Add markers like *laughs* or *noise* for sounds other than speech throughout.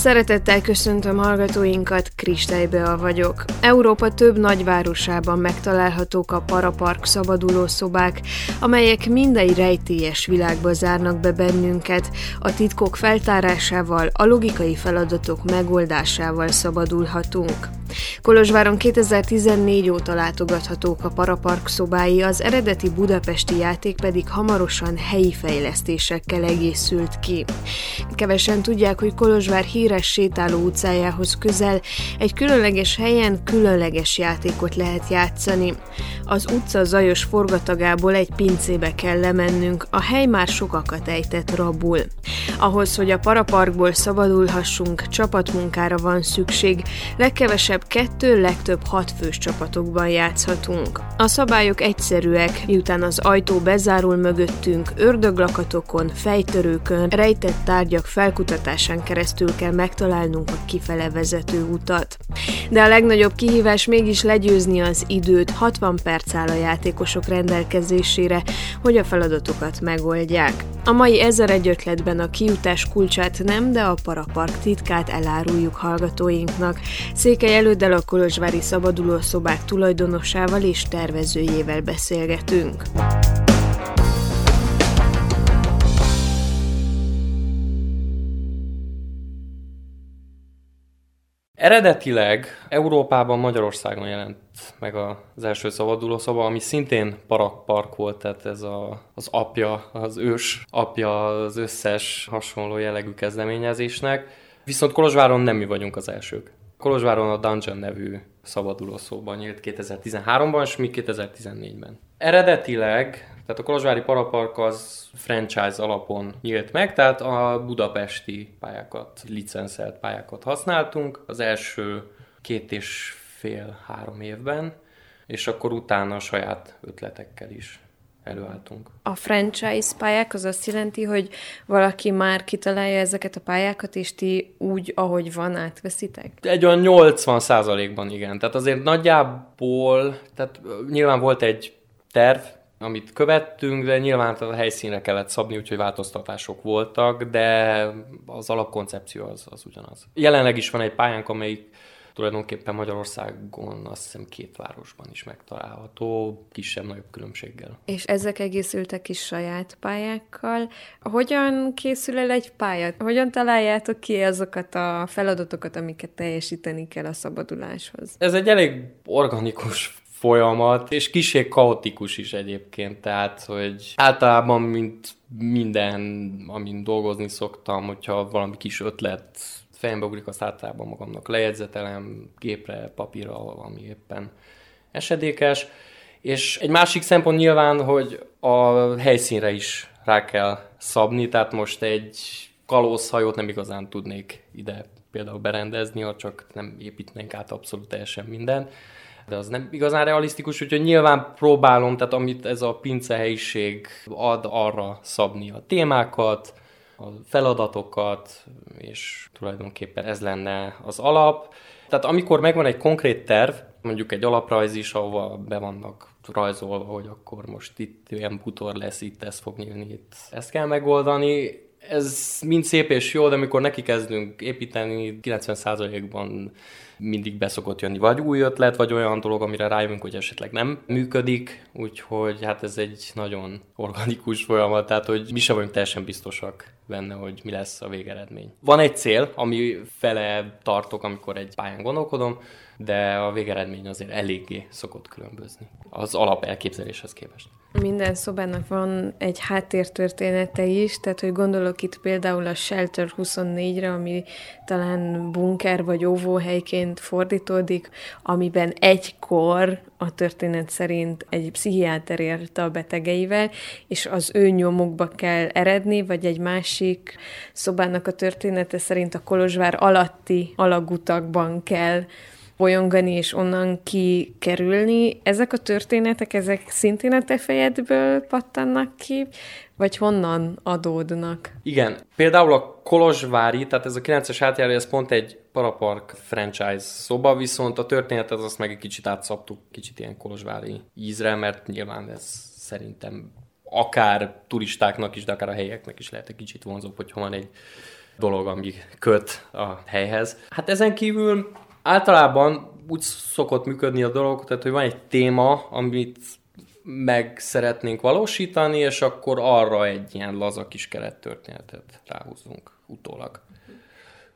Szeretettel köszöntöm hallgatóinkat, Kristálybeal vagyok. Európa több nagyvárosában megtalálhatók a parapark szabaduló szobák, amelyek mindegy rejtélyes világba zárnak be bennünket, a titkok feltárásával, a logikai feladatok megoldásával szabadulhatunk. Kolozsváron 2014 óta látogathatók a parapark szobái, az eredeti budapesti játék pedig hamarosan helyi fejlesztésekkel egészült ki. Kevesen tudják, hogy Kolozsvár híres sétáló utcájához közel egy különleges helyen különleges játékot lehet játszani. Az utca zajos forgatagából egy pincébe kell lemennünk, a hely már sokakat ejtett rabul. Ahhoz, hogy a paraparkból szabadulhassunk, csapatmunkára van szükség, legkevesebb kettő, legtöbb hat fős csapatokban játszhatunk. A szabályok egyszerűek, miután az ajtó bezárul mögöttünk, ördöglakatokon, fejtörőkön, rejtett tárgyak felkutatásán keresztül kell megtalálnunk a kifele vezető utat. De a legnagyobb kihívás mégis legyőzni az időt, 60 perc áll a játékosok rendelkezésére, hogy a feladatokat megoldják. A mai ezer egy ötletben a kiutás kulcsát nem, de a parapark titkát eláruljuk hallgatóinknak. Székely előddel a Kolozsvári Szabaduló Szobák tulajdonosával és tervezőjével beszélgetünk. Eredetileg Európában, Magyarországon jelent meg az első szabaduló szoba, ami szintén Parak Park volt, tehát ez a, az apja, az ős apja az összes hasonló jellegű kezdeményezésnek. Viszont Kolozsváron nem mi vagyunk az elsők. Kolozsváron a Dungeon nevű szabaduló szóban nyílt 2013-ban, és mi 2014-ben. Eredetileg, tehát a Kolozsvári Parapark az franchise alapon nyílt meg, tehát a budapesti pályákat, licenszelt pályákat használtunk az első két és fél-három évben, és akkor utána a saját ötletekkel is előálltunk. A franchise pályák az azt jelenti, hogy valaki már kitalálja ezeket a pályákat, és ti úgy, ahogy van, átveszitek? Egy olyan 80 százalékban igen. Tehát azért nagyjából, tehát nyilván volt egy terv, amit követtünk, de nyilván a helyszínre kellett szabni, úgyhogy változtatások voltak, de az alapkoncepció az, az ugyanaz. Jelenleg is van egy pályánk, amelyik tulajdonképpen Magyarországon azt hiszem két városban is megtalálható, kisebb-nagyobb különbséggel. És ezek egészültek is saját pályákkal. Hogyan készül el egy pálya? Hogyan találjátok ki azokat a feladatokat, amiket teljesíteni kell a szabaduláshoz? Ez egy elég organikus folyamat, és kicsit kaotikus is egyébként, tehát, hogy általában, mint minden, amin dolgozni szoktam, hogyha valami kis ötlet fejembe ugrik, azt általában magamnak lejegyzetelem, gépre, papírra, ami éppen esedékes. És egy másik szempont nyilván, hogy a helyszínre is rá kell szabni, tehát most egy kalózhajót nem igazán tudnék ide például berendezni, ha csak nem építnénk át abszolút teljesen minden. De az nem igazán realisztikus, úgyhogy nyilván próbálom, tehát amit ez a pince helyiség ad arra szabni a témákat, a feladatokat, és tulajdonképpen ez lenne az alap. Tehát amikor megvan egy konkrét terv, mondjuk egy alaprajz is, ahova be vannak rajzolva, hogy akkor most itt ilyen butor lesz, itt ez fog nyílni, itt ezt kell megoldani. Ez mind szép és jó, de amikor neki kezdünk építeni, 90%-ban mindig beszokott jönni vagy új ötlet, vagy olyan dolog, amire rájövünk, hogy esetleg nem működik, úgyhogy hát ez egy nagyon organikus folyamat, tehát hogy mi sem vagyunk teljesen biztosak benne, hogy mi lesz a végeredmény. Van egy cél, ami fele tartok, amikor egy pályán gondolkodom, de a végeredmény azért eléggé szokott különbözni az alap elképzeléshez képest. Minden szobának van egy háttértörténete is, tehát hogy gondolok itt például a Shelter 24-re, ami talán bunker vagy óvóhelyként fordítódik, amiben egykor a történet szerint egy pszichiáter érte a betegeivel, és az ő nyomukba kell eredni, vagy egy másik szobának a története szerint a Kolozsvár alatti alagutakban kell bolyongani és onnan kikerülni. Ezek a történetek, ezek szintén a te fejedből pattannak ki, vagy honnan adódnak? Igen, például a Kolozsvári, tehát ez a 9-es átjáró, ez pont egy Parapark franchise szoba, viszont a történetet azt meg egy kicsit átszaptuk, kicsit ilyen Kolozsvári ízre, mert nyilván ez szerintem akár turistáknak is, de akár a helyeknek is lehet egy kicsit vonzóbb, hogyha van egy dolog, ami köt a helyhez. Hát ezen kívül általában úgy szokott működni a dolog, tehát hogy van egy téma, amit meg szeretnénk valósítani, és akkor arra egy ilyen laza kis kerettörténetet ráhúzunk utólag.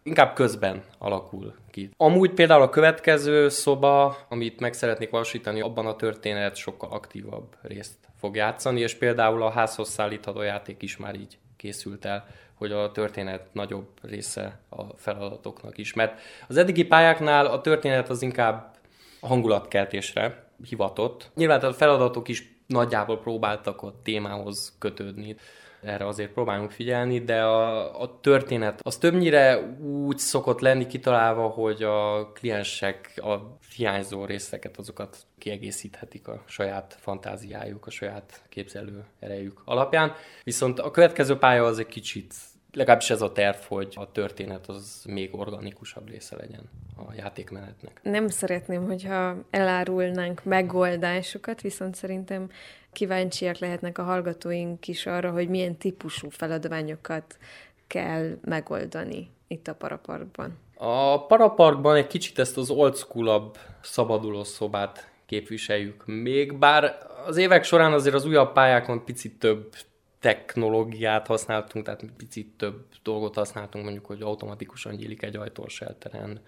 Inkább közben alakul ki. Amúgy például a következő szoba, amit meg szeretnék valósítani, abban a történet sokkal aktívabb részt fog játszani, és például a házhoz szállítható játék is már így készült el, hogy a történet nagyobb része a feladatoknak is. Mert az eddigi pályáknál a történet az inkább a hangulatkeltésre hivatott. Nyilván a feladatok is nagyjából próbáltak a témához kötődni erre azért próbálunk figyelni, de a, a történet az többnyire úgy szokott lenni kitalálva, hogy a kliensek a hiányzó részeket, azokat kiegészíthetik a saját fantáziájuk, a saját képzelő erejük alapján. Viszont a következő pálya az egy kicsit legalábbis ez a terv, hogy a történet az még organikusabb része legyen a játékmenetnek. Nem szeretném, hogyha elárulnánk megoldásokat, viszont szerintem kíváncsiak lehetnek a hallgatóink is arra, hogy milyen típusú feladványokat kell megoldani itt a paraparkban. A paraparkban egy kicsit ezt az old school szabaduló szobát képviseljük még, bár az évek során azért az újabb pályákon picit több technológiát használtunk, tehát picit több dolgot használtunk, mondjuk, hogy automatikusan nyílik egy ajtó a shelteren.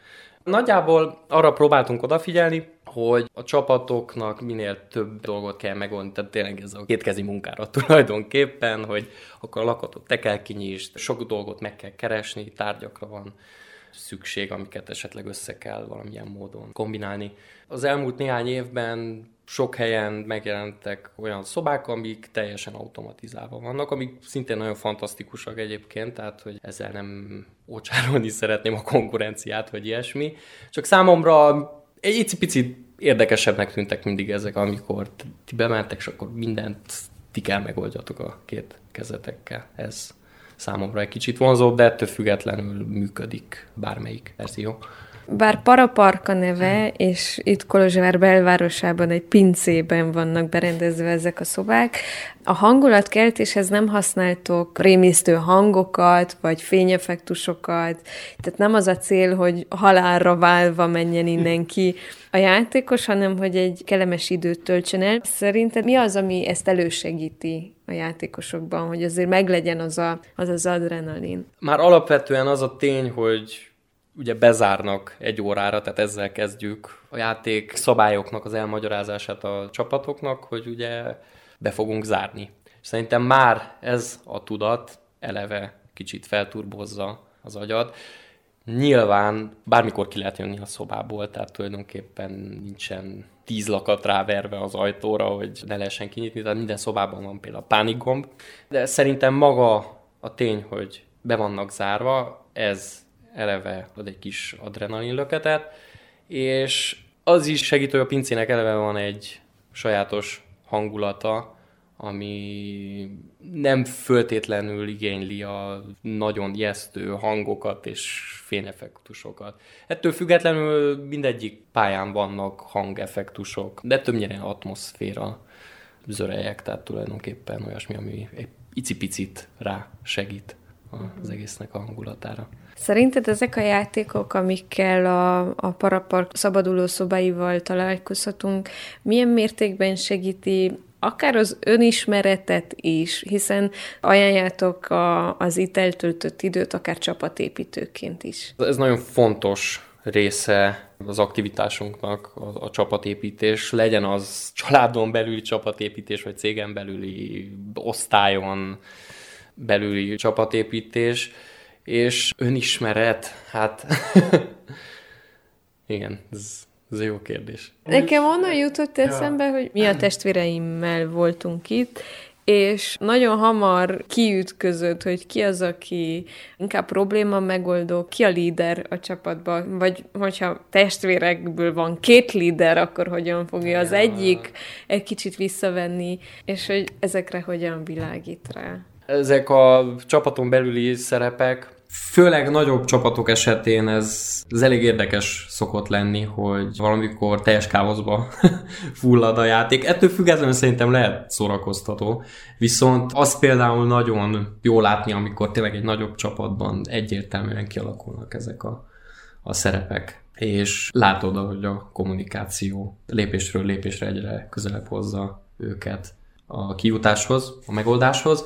Nagyjából arra próbáltunk odafigyelni, hogy a csapatoknak minél több dolgot kell megoldani, tehát tényleg ez a kétkezi munkára *laughs* tulajdonképpen, hogy akkor a lakatot te kell kinyisd, sok dolgot meg kell keresni, tárgyakra van szükség, amiket esetleg össze kell valamilyen módon kombinálni. Az elmúlt néhány évben sok helyen megjelentek olyan szobák, amik teljesen automatizálva vannak, amik szintén nagyon fantasztikusak egyébként, tehát hogy ezzel nem ócsárolni *laughs* szeretném a konkurenciát, vagy ilyesmi. Csak számomra egy picit érdekesebbnek tűntek mindig ezek, amikor ti bementek, és akkor mindent ti kell megoldjatok a két kezetekkel. Ez számomra egy kicsit vonzóbb, de ettől függetlenül működik bármelyik verzió. Bár Paraparka neve, és itt Kolozsvár belvárosában egy pincében vannak berendezve ezek a szobák, a hangulatkeltéshez nem használtok rémisztő hangokat, vagy fényeffektusokat, tehát nem az a cél, hogy halálra válva menjen innen ki a játékos, hanem hogy egy kellemes időt töltsön el. Szerinted mi az, ami ezt elősegíti a játékosokban, hogy azért meglegyen az a, az, az adrenalin? Már alapvetően az a tény, hogy ugye bezárnak egy órára, tehát ezzel kezdjük a játék szabályoknak az elmagyarázását a csapatoknak, hogy ugye be fogunk zárni. És szerintem már ez a tudat eleve kicsit felturbozza az agyat. Nyilván bármikor ki lehet jönni a szobából, tehát tulajdonképpen nincsen tíz lakat ráverve az ajtóra, hogy ne lehessen kinyitni, tehát minden szobában van például pánikgomb. De szerintem maga a tény, hogy be vannak zárva, ez eleve ad egy kis adrenalinlöketet, és az is segít, hogy a pincének eleve van egy sajátos hangulata, ami nem föltétlenül igényli a nagyon ijesztő hangokat és fényeffektusokat. Ettől függetlenül mindegyik pályán vannak hangeffektusok, de többnyire atmoszféra zörejek, tehát tulajdonképpen olyasmi, ami egy icipicit rá segít az egésznek a hangulatára. Szerinted ezek a játékok, amikkel a, a parapark szabaduló szobáival találkozhatunk, milyen mértékben segíti akár az önismeretet is, hiszen ajánljátok a, az itt eltöltött időt, akár csapatépítőként is. Ez nagyon fontos része az aktivitásunknak a, a csapatépítés, legyen az családon belüli csapatépítés, vagy cégen belüli osztályon belüli csapatépítés, és önismeret, hát *laughs* igen, ez, ez jó kérdés. Nekem onnan jutott eszembe, hogy mi a testvéreimmel voltunk itt, és nagyon hamar kiütközött, hogy ki az, aki inkább probléma megoldó, ki a líder a csapatban, vagy hogyha testvérekből van két líder, akkor hogyan fogja az egyik egy kicsit visszavenni, és hogy ezekre hogyan világít rá. Ezek a csapaton belüli szerepek Főleg nagyobb csapatok esetén ez, ez elég érdekes szokott lenni, hogy valamikor teljes káoszba *laughs* fullad a játék. Ettől függetlenül szerintem lehet szórakoztató. Viszont az például nagyon jó látni, amikor tényleg egy nagyobb csapatban egyértelműen kialakulnak ezek a, a szerepek. És látod, hogy a kommunikáció lépésről lépésre egyre közelebb hozza őket a kijutáshoz, a megoldáshoz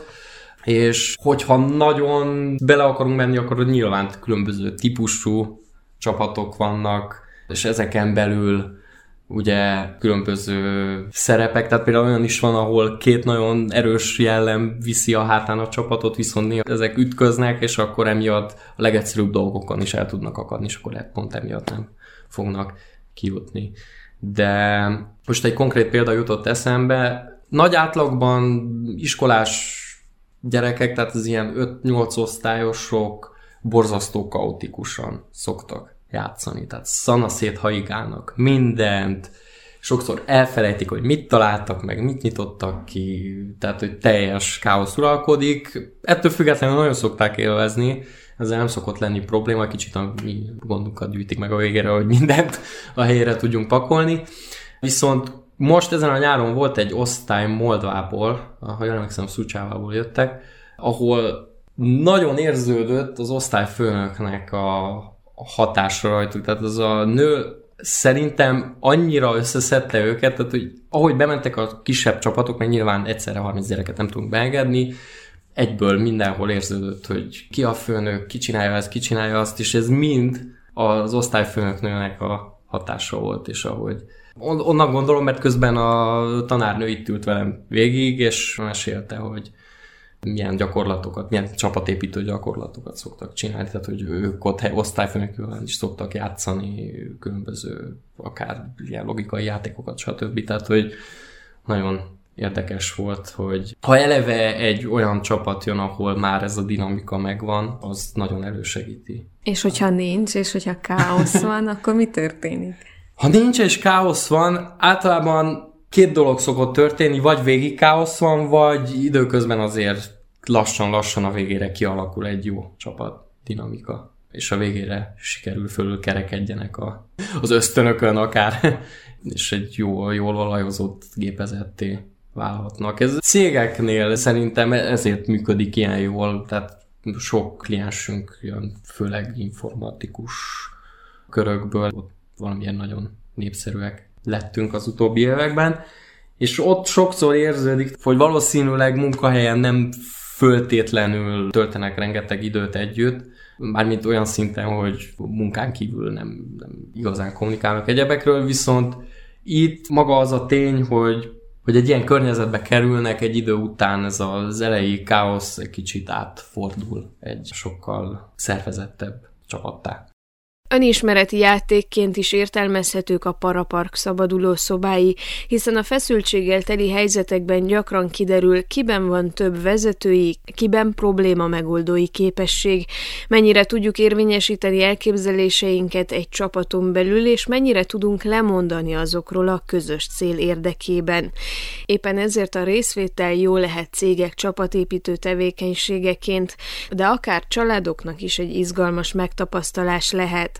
és hogyha nagyon bele akarunk menni, akkor nyilván különböző típusú csapatok vannak, és ezeken belül ugye különböző szerepek, tehát például olyan is van, ahol két nagyon erős jellem viszi a hátán a csapatot, viszont néha ezek ütköznek, és akkor emiatt a legegyszerűbb dolgokon is el tudnak akadni, és akkor pont emiatt nem fognak kijutni. De most egy konkrét példa jutott eszembe, nagy átlagban iskolás gyerekek, tehát az ilyen 5-8 osztályosok borzasztó kaotikusan szoktak játszani. Tehát szanaszét haigálnak mindent, sokszor elfelejtik, hogy mit találtak meg, mit nyitottak ki, tehát hogy teljes káosz uralkodik. Ettől függetlenül nagyon szokták élvezni, ezzel nem szokott lenni probléma, kicsit a mi gondunkat gyűjtik meg a végére, hogy mindent a helyére tudjunk pakolni. Viszont most ezen a nyáron volt egy osztály Moldvából, ha jól emlékszem, Szucsávából jöttek, ahol nagyon érződött az osztályfőnöknek a hatásra rajtuk. Tehát az a nő szerintem annyira összeszedte őket, tehát hogy ahogy bementek a kisebb csapatok, mert nyilván egyszerre 30 gyereket nem tudunk beengedni, egyből mindenhol érződött, hogy ki a főnök, ki csinálja ezt, ki csinálja azt, és ez mind az osztályfőnöknőnek a hatása volt, és ahogy Onnan gondolom, mert közben a tanárnő itt ült velem végig, és mesélte, hogy milyen gyakorlatokat, milyen csapatépítő gyakorlatokat szoktak csinálni, tehát hogy ők ott osztályfőnökül is szoktak játszani különböző akár ilyen logikai játékokat, stb. Tehát, hogy nagyon érdekes volt, hogy ha eleve egy olyan csapat jön, ahol már ez a dinamika megvan, az nagyon elősegíti. És hogyha nincs, és hogyha káosz van, akkor mi történik? Ha nincs és káosz van, általában két dolog szokott történni, vagy végig káosz van, vagy időközben azért lassan-lassan a végére kialakul egy jó csapat dinamika, és a végére sikerül fölül kerekedjenek a, az ösztönökön akár, *laughs* és egy jó, jól olajozott gépezetté válhatnak. Ez cégeknél szerintem ezért működik ilyen jól, tehát sok kliensünk jön, főleg informatikus körökből, ott valamilyen nagyon népszerűek lettünk az utóbbi években, és ott sokszor érződik, hogy valószínűleg munkahelyen nem föltétlenül töltenek rengeteg időt együtt, mármint olyan szinten, hogy munkán kívül nem, nem igazán kommunikálnak egyebekről, viszont itt maga az a tény, hogy hogy egy ilyen környezetbe kerülnek, egy idő után ez az elejé káosz egy kicsit átfordul egy sokkal szervezettebb csapattá. Önismereti játékként is értelmezhetők a parapark szabaduló szobái, hiszen a feszültséggel teli helyzetekben gyakran kiderül, kiben van több vezetői, kiben probléma megoldói képesség, mennyire tudjuk érvényesíteni elképzeléseinket egy csapaton belül, és mennyire tudunk lemondani azokról a közös cél érdekében. Éppen ezért a részvétel jó lehet cégek csapatépítő tevékenységeként, de akár családoknak is egy izgalmas megtapasztalás lehet.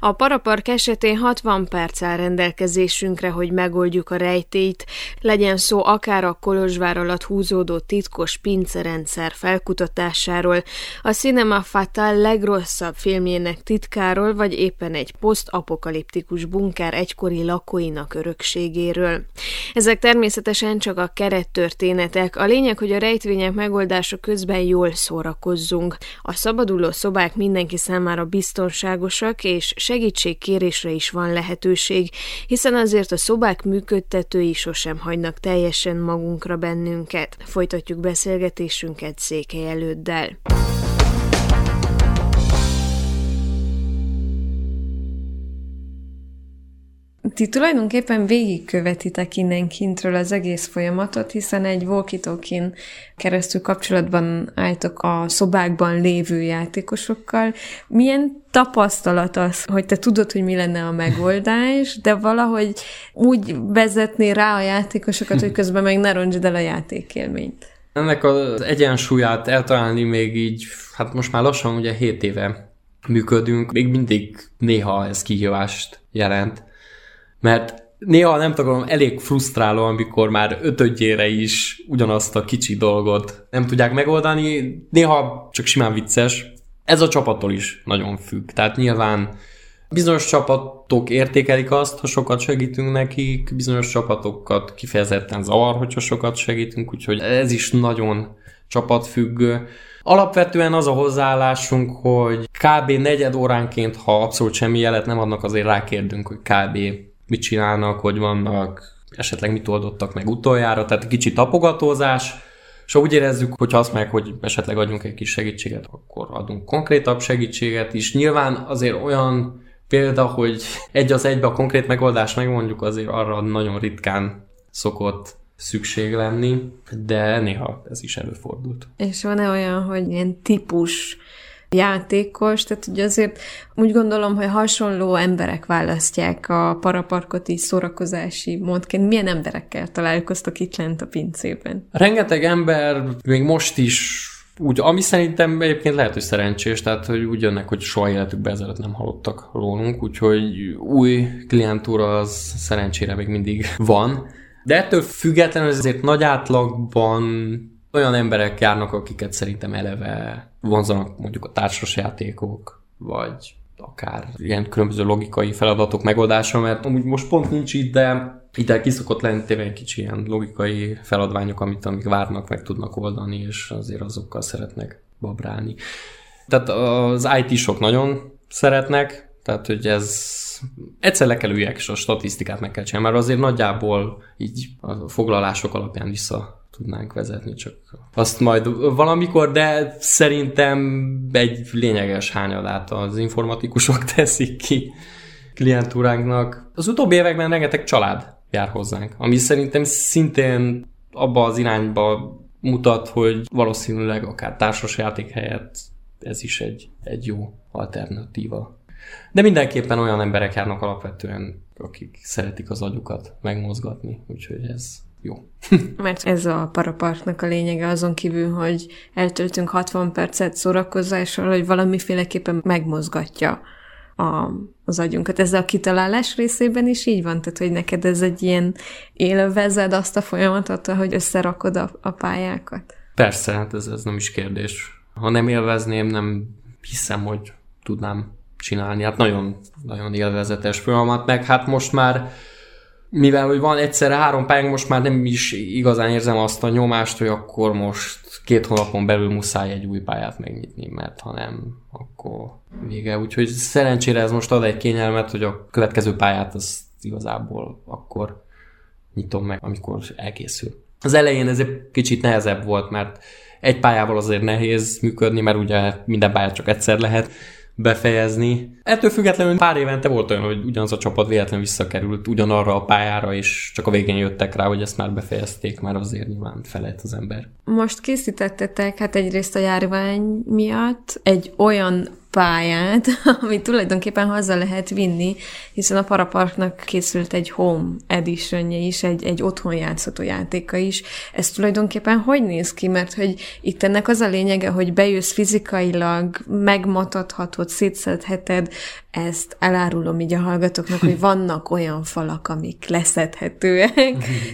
A parapark esetén 60 perc áll rendelkezésünkre, hogy megoldjuk a rejtélyt, legyen szó akár a Kolozsvár alatt húzódó titkos pincerendszer felkutatásáról, a Cinema Fatal legrosszabb filmjének titkáról, vagy éppen egy posztapokaliptikus bunker egykori lakóinak örökségéről. Ezek természetesen csak a kerettörténetek, a lényeg, hogy a rejtvények megoldása közben jól szórakozzunk. A szabaduló szobák mindenki számára biztonságosak, és és segítségkérésre is van lehetőség, hiszen azért a szobák működtetői sosem hagynak teljesen magunkra bennünket. Folytatjuk beszélgetésünket Székely előddel. Ti tulajdonképpen végigkövetitek innen kintről az egész folyamatot, hiszen egy walkie keresztül kapcsolatban álltok a szobákban lévő játékosokkal. Milyen tapasztalat az, hogy te tudod, hogy mi lenne a megoldás, de valahogy úgy vezetni rá a játékosokat, hogy közben meg ne roncsd el a játékélményt? Ennek az egyensúlyát eltalálni még így, hát most már lassan ugye 7 éve működünk, még mindig néha ez kihívást jelent. Mert néha nem tudom, elég frusztráló, amikor már ötödjére is ugyanazt a kicsi dolgot nem tudják megoldani, néha csak simán vicces. Ez a csapattól is nagyon függ. Tehát nyilván bizonyos csapatok értékelik azt, ha sokat segítünk nekik, bizonyos csapatokat kifejezetten zavar, hogyha sokat segítünk, úgyhogy ez is nagyon csapatfüggő. Alapvetően az a hozzáállásunk, hogy kb. negyed óránként, ha abszolút semmi jelet nem adnak, azért rákérdünk, hogy kb. Mit csinálnak, hogy vannak, esetleg mit oldottak meg utoljára, tehát kicsi tapogatózás, és úgy érezzük, hogy azt meg, hogy esetleg adjunk egy kis segítséget, akkor adunk konkrétabb segítséget is. Nyilván azért olyan példa, hogy egy az egybe a konkrét megoldás megmondjuk, azért arra nagyon ritkán szokott szükség lenni, de néha ez is előfordult. És van-e olyan, hogy ilyen típus játékos, tehát ugye azért úgy gondolom, hogy hasonló emberek választják a paraparkot így szórakozási módként. Milyen emberekkel találkoztok itt lent a pincében? Rengeteg ember még most is úgy, ami szerintem egyébként lehet, hogy szerencsés, tehát hogy úgy jönnek, hogy soha életükben ezelőtt nem hallottak rólunk, úgyhogy új klientúra az szerencsére még mindig van. De ettől függetlenül azért nagy átlagban olyan emberek járnak, akiket szerintem eleve vonzanak mondjuk a társasjátékok, vagy akár ilyen különböző logikai feladatok megoldása, mert amúgy most pont nincs itt, de ide kiszokott lenni tényleg egy kicsi ilyen logikai feladványok, amit amik várnak, meg tudnak oldani, és azért azokkal szeretnek babrálni. Tehát az IT-sok nagyon szeretnek, tehát hogy ez egyszer le kell üljek, és a statisztikát meg kell csinálni, mert azért nagyjából így a foglalások alapján vissza tudnánk vezetni, csak azt majd valamikor, de szerintem egy lényeges hányadát az informatikusok *laughs* teszik ki klientúránknak. Az utóbbi években rengeteg család jár hozzánk, ami szerintem szintén abba az irányba mutat, hogy valószínűleg akár társasjáték helyett ez is egy, egy jó alternatíva. De mindenképpen olyan emberek járnak alapvetően, akik szeretik az agyukat megmozgatni, úgyhogy ez jó. *laughs* Mert ez a parapartnak a lényege azon kívül, hogy eltöltünk 60 percet szórakozással, hogy valamiféleképpen megmozgatja a, az agyunkat. Ez a kitalálás részében is így van? Tehát, hogy neked ez egy ilyen élvezed azt a folyamatot, hogy összerakod a, a pályákat? Persze, hát ez, ez nem is kérdés. Ha nem élvezném, nem hiszem, hogy tudnám csinálni. Hát nagyon, nagyon élvezetes folyamat, meg hát most már mivel hogy van egyszerre három pályánk, most már nem is igazán érzem azt a nyomást, hogy akkor most két hónapon belül muszáj egy új pályát megnyitni, mert ha nem, akkor vége. Úgyhogy szerencsére ez most ad egy kényelmet, hogy a következő pályát az igazából akkor nyitom meg, amikor elkészül. Az elején ez egy kicsit nehezebb volt, mert egy pályával azért nehéz működni, mert ugye minden pályát csak egyszer lehet, befejezni. Ettől függetlenül pár évente volt olyan, hogy ugyanaz a csapat véletlenül visszakerült ugyanarra a pályára, és csak a végén jöttek rá, hogy ezt már befejezték, már azért nyilván felett az ember. Most készítettetek, hát egyrészt a járvány miatt egy olyan pályát, *laughs* amit tulajdonképpen haza lehet vinni, hiszen a Paraparknak készült egy home edition is, egy, egy otthon játszható játéka is. Ez tulajdonképpen hogy néz ki? Mert hogy itt ennek az a lényege, hogy bejössz fizikailag, megmatathatod, szétszedheted, ezt elárulom így a hallgatóknak, hogy *laughs* vannak olyan falak, amik leszedhetőek.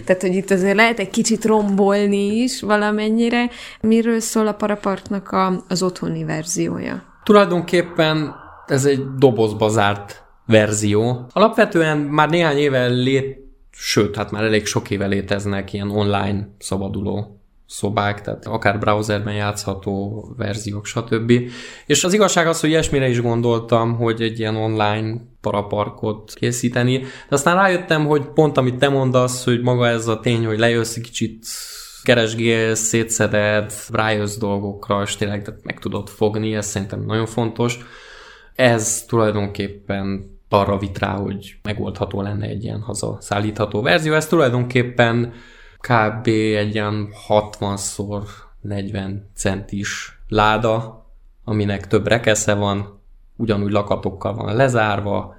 Tehát, hogy itt azért lehet egy kicsit rombolni is valamennyire. Miről szól a Paraparknak a, az otthoni verziója? Tulajdonképpen ez egy dobozba zárt verzió. Alapvetően már néhány éve lét, sőt, hát már elég sok éve léteznek ilyen online szabaduló szobák, tehát akár browserben játszható verziók, stb. És az igazság az, hogy ilyesmire is gondoltam, hogy egy ilyen online paraparkot készíteni, de aztán rájöttem, hogy pont amit te mondasz, hogy maga ez a tény, hogy lejössz kicsit keresgélsz, szétszeded, rájössz dolgokra, és tényleg meg tudod fogni, ez szerintem nagyon fontos. Ez tulajdonképpen arra vit rá, hogy megoldható lenne egy ilyen hazaszállítható verzió. Ez tulajdonképpen kb. egy ilyen 60 40 centis láda, aminek több rekesze van, ugyanúgy lakatokkal van lezárva,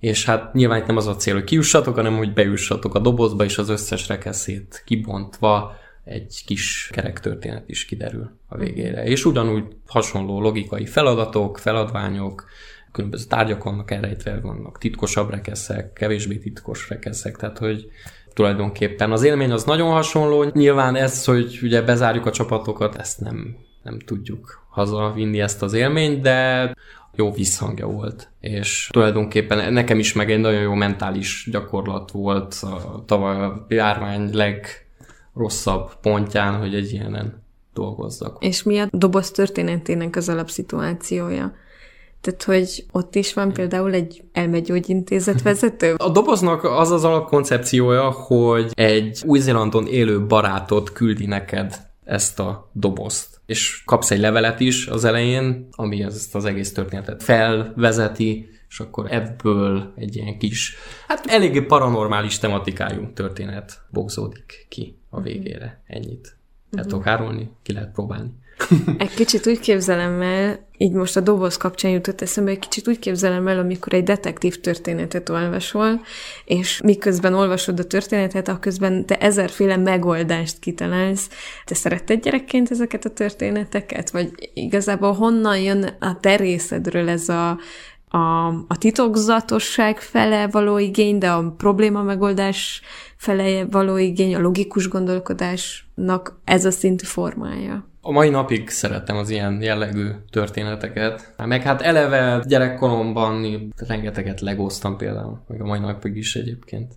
és hát nyilván itt nem az a cél, hogy kiussatok, hanem hogy beussatok a dobozba, és az összes rekeszét kibontva egy kis kerek történet is kiderül a végére. És ugyanúgy hasonló logikai feladatok, feladványok, különböző tárgyak vannak elrejtve, vannak titkosabb rekeszek, kevésbé titkos rekeszek, tehát hogy tulajdonképpen az élmény az nagyon hasonló. Nyilván ez, hogy ugye bezárjuk a csapatokat, ezt nem, nem tudjuk hazavinni ezt az élményt, de jó visszhangja volt. És tulajdonképpen nekem is meg egy nagyon jó mentális gyakorlat volt a tavaly a járvány legrosszabb pontján, hogy egy ilyenen dolgozzak. És mi a doboz történetének az alapszituációja? Tehát, hogy ott is van például egy elmegyógyintézet vezető? A doboznak az az alapkoncepciója, hogy egy Új-Zélandon élő barátot küldi neked ezt a dobozt. És kapsz egy levelet is az elején, ami ezt az egész történetet felvezeti, és akkor ebből egy ilyen kis, hát eléggé paranormális tematikájú történet bogzódik ki a végére. Ennyit. El tudok árulni, ki lehet próbálni. *laughs* Egy kicsit úgy képzelem el, így most a doboz kapcsán jutott eszembe, egy kicsit úgy képzelem el, amikor egy detektív történetet olvasol, és miközben olvasod a történetet, akközben te ezerféle megoldást kitalálsz. Te szeretted gyerekként ezeket a történeteket? Vagy igazából honnan jön a te részedről ez a, a, a titokzatosság fele való igény, de a probléma megoldás fele való igény, a logikus gondolkodásnak ez a szintű formája? A mai napig szeretem az ilyen jellegű történeteket. Meg hát eleve gyerekkoromban rengeteget legóztam például, meg a mai napig is egyébként.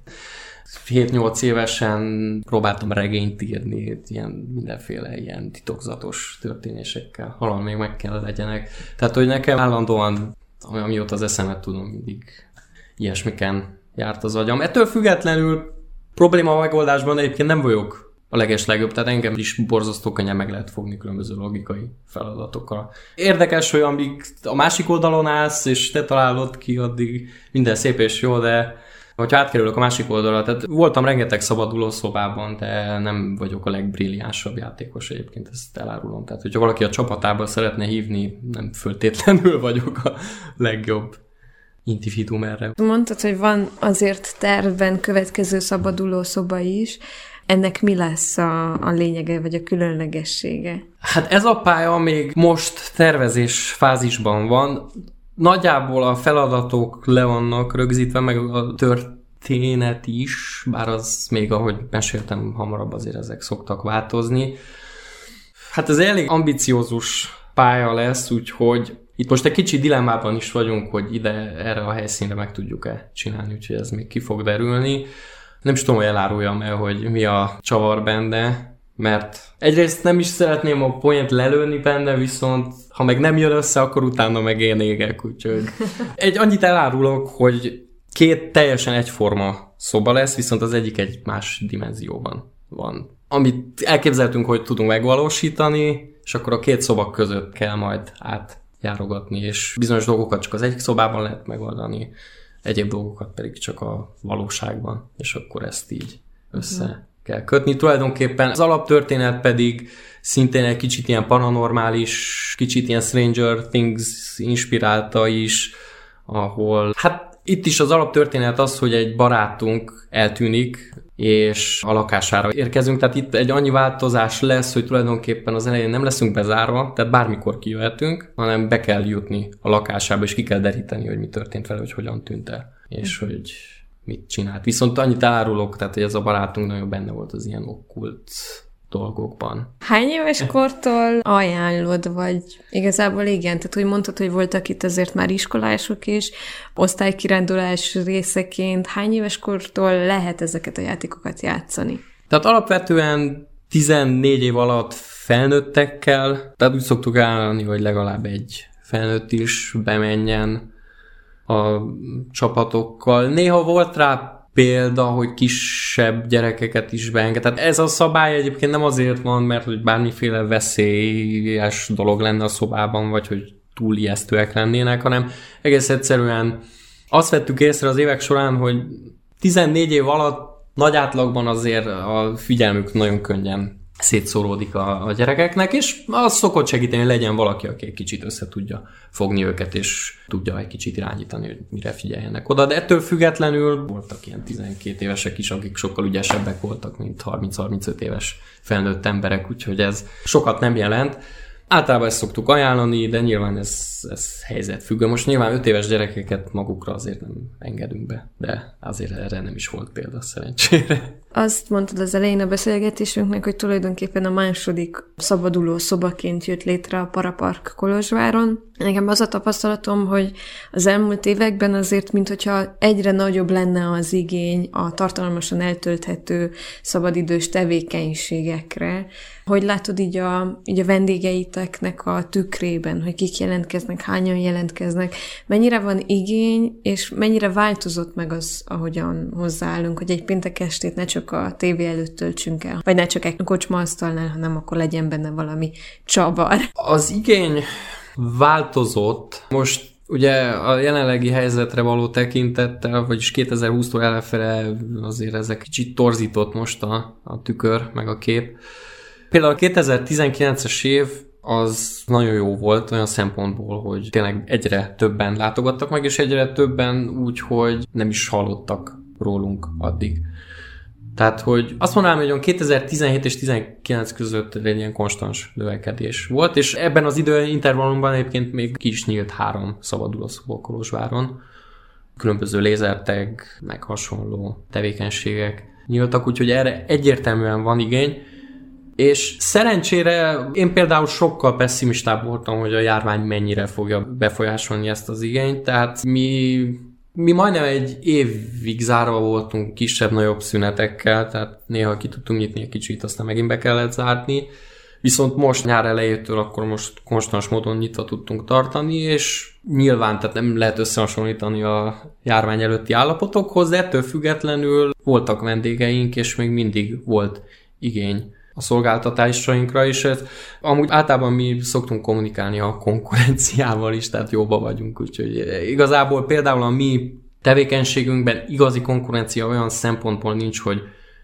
7-8 évesen próbáltam regényt írni, ilyen mindenféle ilyen titokzatos történésekkel. Valami még meg kell legyenek. Tehát, hogy nekem állandóan, amióta az eszemet tudom, mindig ilyesmiken járt az agyam. Ettől függetlenül probléma megoldásban egyébként nem vagyok a legeslegjobb, tehát engem is borzasztó könnyen meg lehet fogni különböző logikai feladatokkal. Érdekes, hogy amíg a másik oldalon állsz, és te találod ki, addig minden szép és jó, de hogyha átkerülök a másik oldalra, tehát voltam rengeteg szabaduló szobában, de nem vagyok a legbrilliánsabb játékos egyébként, ezt elárulom. Tehát, hogyha valaki a csapatában szeretne hívni, nem föltétlenül vagyok a legjobb individuum erre. Mondtad, hogy van azért tervben következő szabaduló szoba is. Ennek mi lesz a, a lényege, vagy a különlegessége? Hát ez a pálya még most tervezés fázisban van. Nagyjából a feladatok le vannak rögzítve, meg a történet is, bár az még, ahogy meséltem hamarabb, azért ezek szoktak változni. Hát ez elég ambiciózus pálya lesz, úgyhogy itt most egy kicsi dilemmában is vagyunk, hogy ide, erre a helyszínre meg tudjuk-e csinálni, úgyhogy ez még ki fog derülni. Nem is tudom, hogy eláruljam el, hogy mi a csavar benne, mert egyrészt nem is szeretném a poént lelőni benne, viszont ha meg nem jön össze, akkor utána meg én égek, úgyhogy *laughs* egy annyit elárulok, hogy két teljesen egyforma szoba lesz, viszont az egyik egy más dimenzióban van. Amit elképzeltünk, hogy tudunk megvalósítani, és akkor a két szoba között kell majd átjárogatni, és bizonyos dolgokat csak az egyik szobában lehet megoldani, egyéb dolgokat pedig csak a valóságban, és akkor ezt így össze uh-huh. kell kötni. Tulajdonképpen az alaptörténet pedig szintén egy kicsit ilyen paranormális, kicsit ilyen Stranger Things inspirálta is, ahol hát itt is az alaptörténet az, hogy egy barátunk eltűnik, és a lakására érkezünk, tehát itt egy annyi változás lesz, hogy tulajdonképpen az elején nem leszünk bezárva, tehát bármikor kijöhetünk, hanem be kell jutni a lakásába, és ki kell deríteni, hogy mi történt vele, hogy hogyan tűnt el, és hogy mit csinált. Viszont annyit árulok, tehát hogy ez a barátunk nagyon benne volt az ilyen okkult dolgokban. Hány éves kortól ajánlod, vagy igazából igen, tehát hogy mondtad, hogy voltak itt azért már iskolások is, osztálykirándulás részeként, hány éves kortól lehet ezeket a játékokat játszani? Tehát alapvetően 14 év alatt felnőttekkel, tehát úgy szoktuk állni, hogy legalább egy felnőtt is bemenjen a csapatokkal. Néha volt rá példa, hogy kisebb gyerekeket is beenged. Tehát ez a szabály egyébként nem azért van, mert hogy bármiféle veszélyes dolog lenne a szobában, vagy hogy túl ijesztőek lennének, hanem egész egyszerűen Azt vettük észre az évek során, hogy 14 év alatt nagy átlagban azért a figyelmük nagyon könnyen szétszóródik a, a gyerekeknek, és az szokott segíteni, legyen valaki, aki egy kicsit össze tudja fogni őket, és tudja egy kicsit irányítani, hogy mire figyeljenek oda. De ettől függetlenül voltak ilyen 12 évesek is, akik sokkal ügyesebbek voltak, mint 30-35 éves felnőtt emberek, úgyhogy ez sokat nem jelent. Általában ezt szoktuk ajánlani, de nyilván ez, ez helyzet függő. Most nyilván 5 éves gyerekeket magukra azért nem engedünk be, de azért erre nem is volt példa szerencsére. Azt mondtad az elején a beszélgetésünknek, hogy tulajdonképpen a második szabaduló szobaként jött létre a Parapark Kolozsváron. Nekem az a tapasztalatom, hogy az elmúlt években azért, mintha egyre nagyobb lenne az igény a tartalmasan eltölthető szabadidős tevékenységekre. Hogy látod így a, így a vendégeiteknek a tükrében, hogy kik jelentkeznek, hányan jelentkeznek, mennyire van igény, és mennyire változott meg az, ahogyan hozzáállunk, hogy egy péntek estét ne csak csak a tévé előtt töltsünk el, vagy ne csak egy kocsma asztalnál, hanem akkor legyen benne valami csavar. Az igény változott. Most Ugye a jelenlegi helyzetre való tekintettel, vagyis 2020-tól elefele azért ezek kicsit torzított most a, a tükör, meg a kép. Például a 2019-es év az nagyon jó volt olyan szempontból, hogy tényleg egyre többen látogattak meg, és egyre többen úgy, hogy nem is hallottak rólunk addig. Tehát, hogy azt mondanám, hogy 2017 és 2019 között egy ilyen konstans növekedés volt, és ebben az időintervallumban egyébként még ki is nyílt három szabaduló szoba Kolozsváron. Különböző lézerteg, meg hasonló tevékenységek nyíltak, úgyhogy erre egyértelműen van igény. És szerencsére én például sokkal pessimistább voltam, hogy a járvány mennyire fogja befolyásolni ezt az igényt, tehát mi mi majdnem egy évig zárva voltunk kisebb-nagyobb szünetekkel, tehát néha ki tudtunk nyitni egy kicsit, aztán megint be kellett zárni. Viszont most nyár elejétől akkor most konstans módon nyitva tudtunk tartani, és nyilván tehát nem lehet összehasonlítani a járvány előtti állapotokhoz, de ettől függetlenül voltak vendégeink, és még mindig volt igény a szolgáltatásainkra, és ez, amúgy általában mi szoktunk kommunikálni a konkurenciával is, tehát jóba vagyunk, úgyhogy igazából például a mi tevékenységünkben igazi konkurencia olyan szempontból nincs, hogy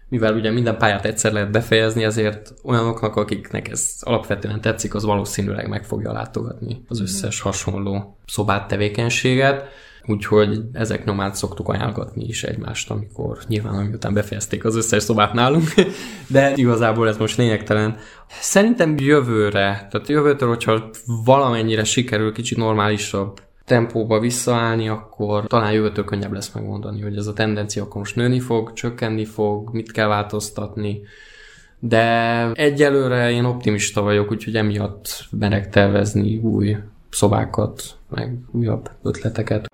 mivel ugye minden pályát egyszer lehet befejezni, ezért olyanoknak, akiknek ez alapvetően tetszik, az valószínűleg meg fogja látogatni az összes hasonló szobát tevékenységet. Úgyhogy ezek nyomán szoktuk ajánlgatni is egymást, amikor nyilván miután befejezték az összes szobát nálunk, *laughs* de igazából ez most lényegtelen. Szerintem jövőre, tehát jövőtől, hogyha valamennyire sikerül kicsit normálisabb tempóba visszaállni, akkor talán jövőtől könnyebb lesz megmondani, hogy ez a tendencia akkor most nőni fog, csökkenni fog, mit kell változtatni. De egyelőre én optimista vagyok, úgyhogy emiatt merek tervezni új szobákat, meg újabb ötleteket.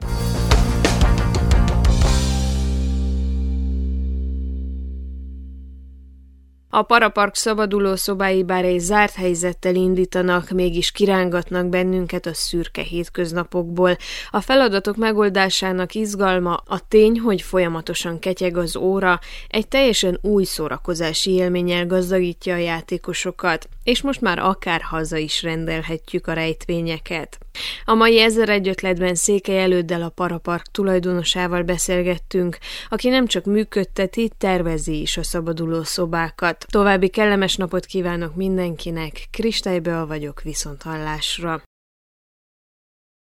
A parapark szabaduló szobái bár egy zárt helyzettel indítanak, mégis kirángatnak bennünket a szürke hétköznapokból. A feladatok megoldásának izgalma, a tény, hogy folyamatosan ketyeg az óra, egy teljesen új szórakozási élménnyel gazdagítja a játékosokat, és most már akár haza is rendelhetjük a rejtvényeket. A mai ezer egy ötletben Székely előddel a Parapark tulajdonosával beszélgettünk, aki nem csak működteti, tervezi is a szabaduló szobákat. További kellemes napot kívánok mindenkinek, Kristálybeal vagyok viszont hallásra.